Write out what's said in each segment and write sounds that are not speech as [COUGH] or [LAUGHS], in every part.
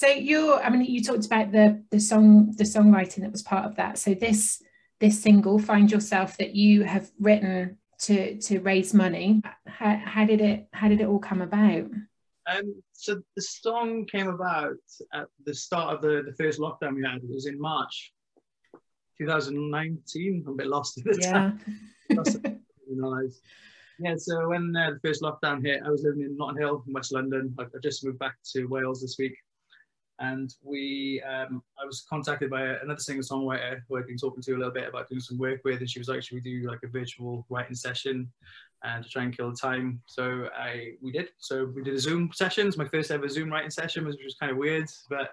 So you, I mean, you talked about the the song, the songwriting that was part of that. So this this single, "Find Yourself," that you have written to to raise money. How, how did it how did it all come about? Um, so the song came about at the start of the, the first lockdown we had. It was in March 2019. I'm a bit lost in the yeah. time. [LAUGHS] yeah, so when uh, the first lockdown hit, I was living in Notting Hill in West London. I, I just moved back to Wales this week. And we, um, I was contacted by another singer-songwriter who I'd been talking to a little bit about doing some work with, and she was like, "Should we do like a virtual writing session?" and to try and kill the time. So I we did. So we did a Zoom sessions. My first ever Zoom writing session which was kind of weird, but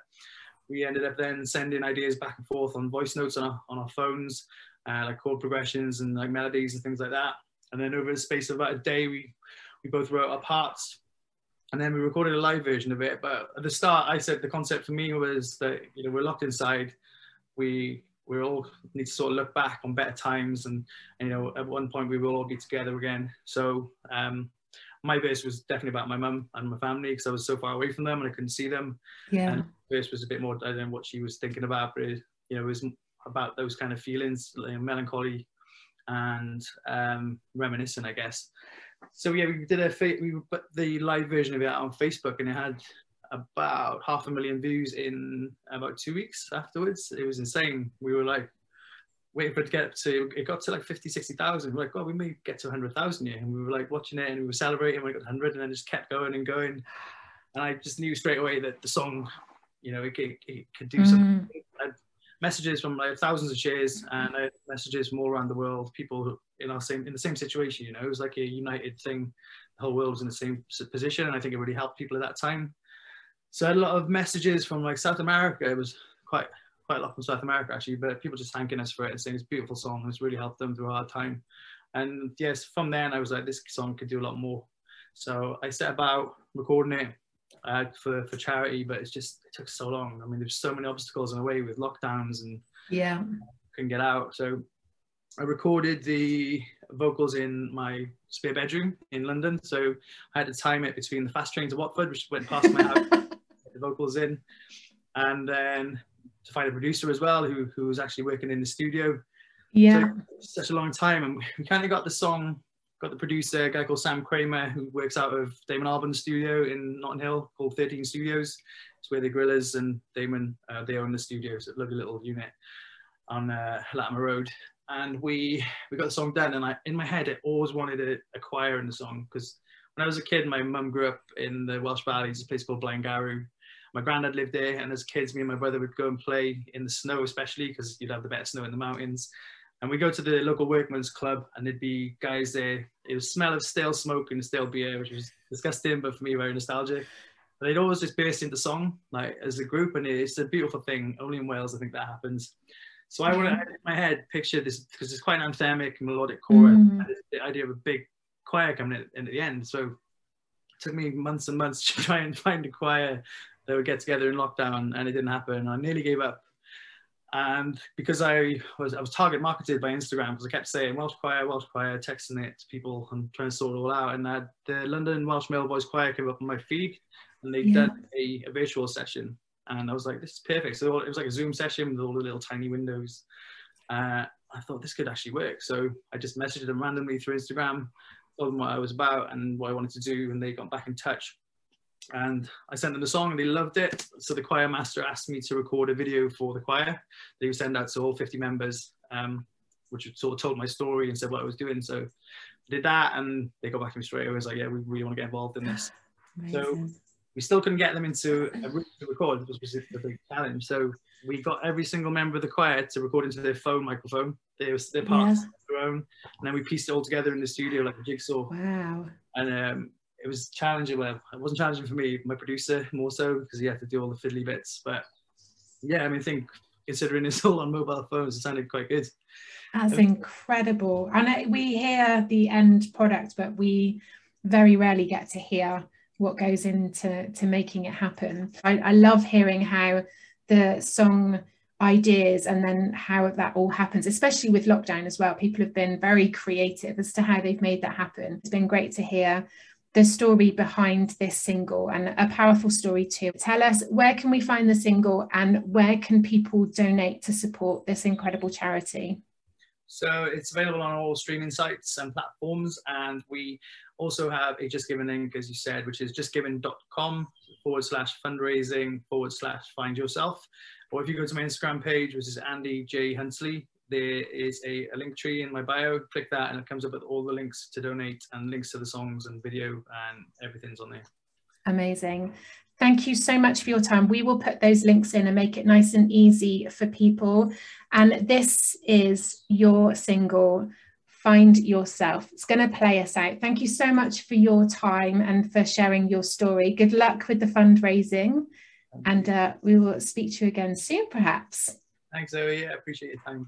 we ended up then sending ideas back and forth on voice notes on our, on our phones, uh, like chord progressions and like melodies and things like that. And then over the space of about a day, we we both wrote our parts, and then we recorded a live version of it. But at the start, I said the concept for me was that you know we're locked inside. We we all need to sort of look back on better times. And, and you know at one point we will all be together again. So um, my verse was definitely about my mum and my family because I was so far away from them and I couldn't see them. Yeah. And verse was a bit more I don't know what she was thinking about but it, you know it was about those kind of feelings like melancholy and um, reminiscent I guess so yeah we did a we put the live version of it on Facebook and it had about half a million views in about two weeks afterwards. It was insane. We were like waiting for it to get to, it got to like 50, 60,000. We're like, well, we may get to 100,000 here. And we were like watching it and we were celebrating when it got 100 and then just kept going and going. And I just knew straight away that the song, you know, it, it, it could do mm. something. messages from like thousands of shares and messages from all around the world, people in our same, in the same situation, you know, it was like a united thing. The whole world was in the same position. And I think it really helped people at that time. So I had a lot of messages from like South America. It was quite quite a lot from South America actually, but people just thanking us for it and saying it's a beautiful song. It's really helped them through a hard time. And yes, from then I was like, this song could do a lot more. So I set about recording it uh, for for charity, but it's just it took so long. I mean, there's so many obstacles in the way with lockdowns and yeah, couldn't get out. So I recorded the vocals in my spare bedroom in London. So I had to time it between the fast train to Watford, which went past my house [LAUGHS] the vocals in, and then to find a producer as well who who was actually working in the studio. Yeah, so such a long time, and we kind of got the song. Got the producer, a guy called Sam Kramer, who works out of Damon Albarn's studio in Notting Hill, called 13 Studios. It's where the Gorillaz and Damon uh, they own the studio. It's a lovely little unit on uh, Latimer Road and we we got the song done and I in my head I always wanted a, a choir in the song because when I was a kid my mum grew up in the Welsh Valleys a place called Blaengarw my granddad lived there, and as kids, me and my brother would go and play in the snow, especially because you'd have the better snow in the mountains. And we go to the local workman's club, and there'd be guys there. It was smell of stale smoke and stale beer, which was disgusting, but for me, very nostalgic. But they'd always just burst into song, like as a group, and it's a beautiful thing. Only in Wales, I think that happens. So I want to, in my head, picture this because it's quite an anthemic, melodic chorus. Mm. The idea of a big choir coming in, at the end. So it took me months and months [LAUGHS] to try and find a choir that would get together in lockdown and it didn't happen. I nearly gave up. And because I was I was target marketed by Instagram because I kept saying Welsh Choir, Welsh Choir, texting it to people and trying to sort it all out. And uh, the London Welsh Male Voice Choir came up on my feed and they'd yeah. done a, a, virtual session. And I was like, this is perfect. So it was like a Zoom session with all the little tiny windows. Uh, I thought this could actually work. So I just messaged them randomly through Instagram, told them what I was about and what I wanted to do. And they got back in touch and I sent them the song and they loved it. So the choir master asked me to record a video for the choir that he would send out to all 50 members, um, which sort of told my story and said what I was doing. So I did that and they got back to me straight away. I was like, yeah, we really want to get involved in this. [LAUGHS] So we still couldn't get them into a room to record, which was a big challenge. So we got every single member of the choir to record into their phone microphone. They were their parts yeah. their own, and then we pieced it all together in the studio like a jigsaw. Wow! And um, it was challenging. Well, it wasn't challenging for me, my producer more so because he had to do all the fiddly bits. But yeah, I mean, I think considering it's all on mobile phones, it sounded quite good. That's um, incredible. And we hear the end product, but we very rarely get to hear what goes into to making it happen. I, I love hearing how the song ideas and then how that all happens especially with lockdown as well people have been very creative as to how they've made that happen it's been great to hear the story behind this single and a powerful story too. Tell us where can we find the single and where can people donate to support this incredible charity? So it's available on all streaming sites and platforms. And we also have a Just Giving link, as you said, which is justgiving.com forward slash fundraising forward slash find yourself. Or if you go to my Instagram page, which is Andy J. Huntley, there is a, a, link tree in my bio. Click that and it comes up with all the links to donate and links to the songs and video and everything's on there. Amazing. Thank you so much for your time. We will put those links in and make it nice and easy for people. And this is your single, Find Yourself. It's going to play us out. Thank you so much for your time and for sharing your story. Good luck with the fundraising. And uh, we will speak to you again soon, perhaps. Thanks, Zoe. I appreciate your time.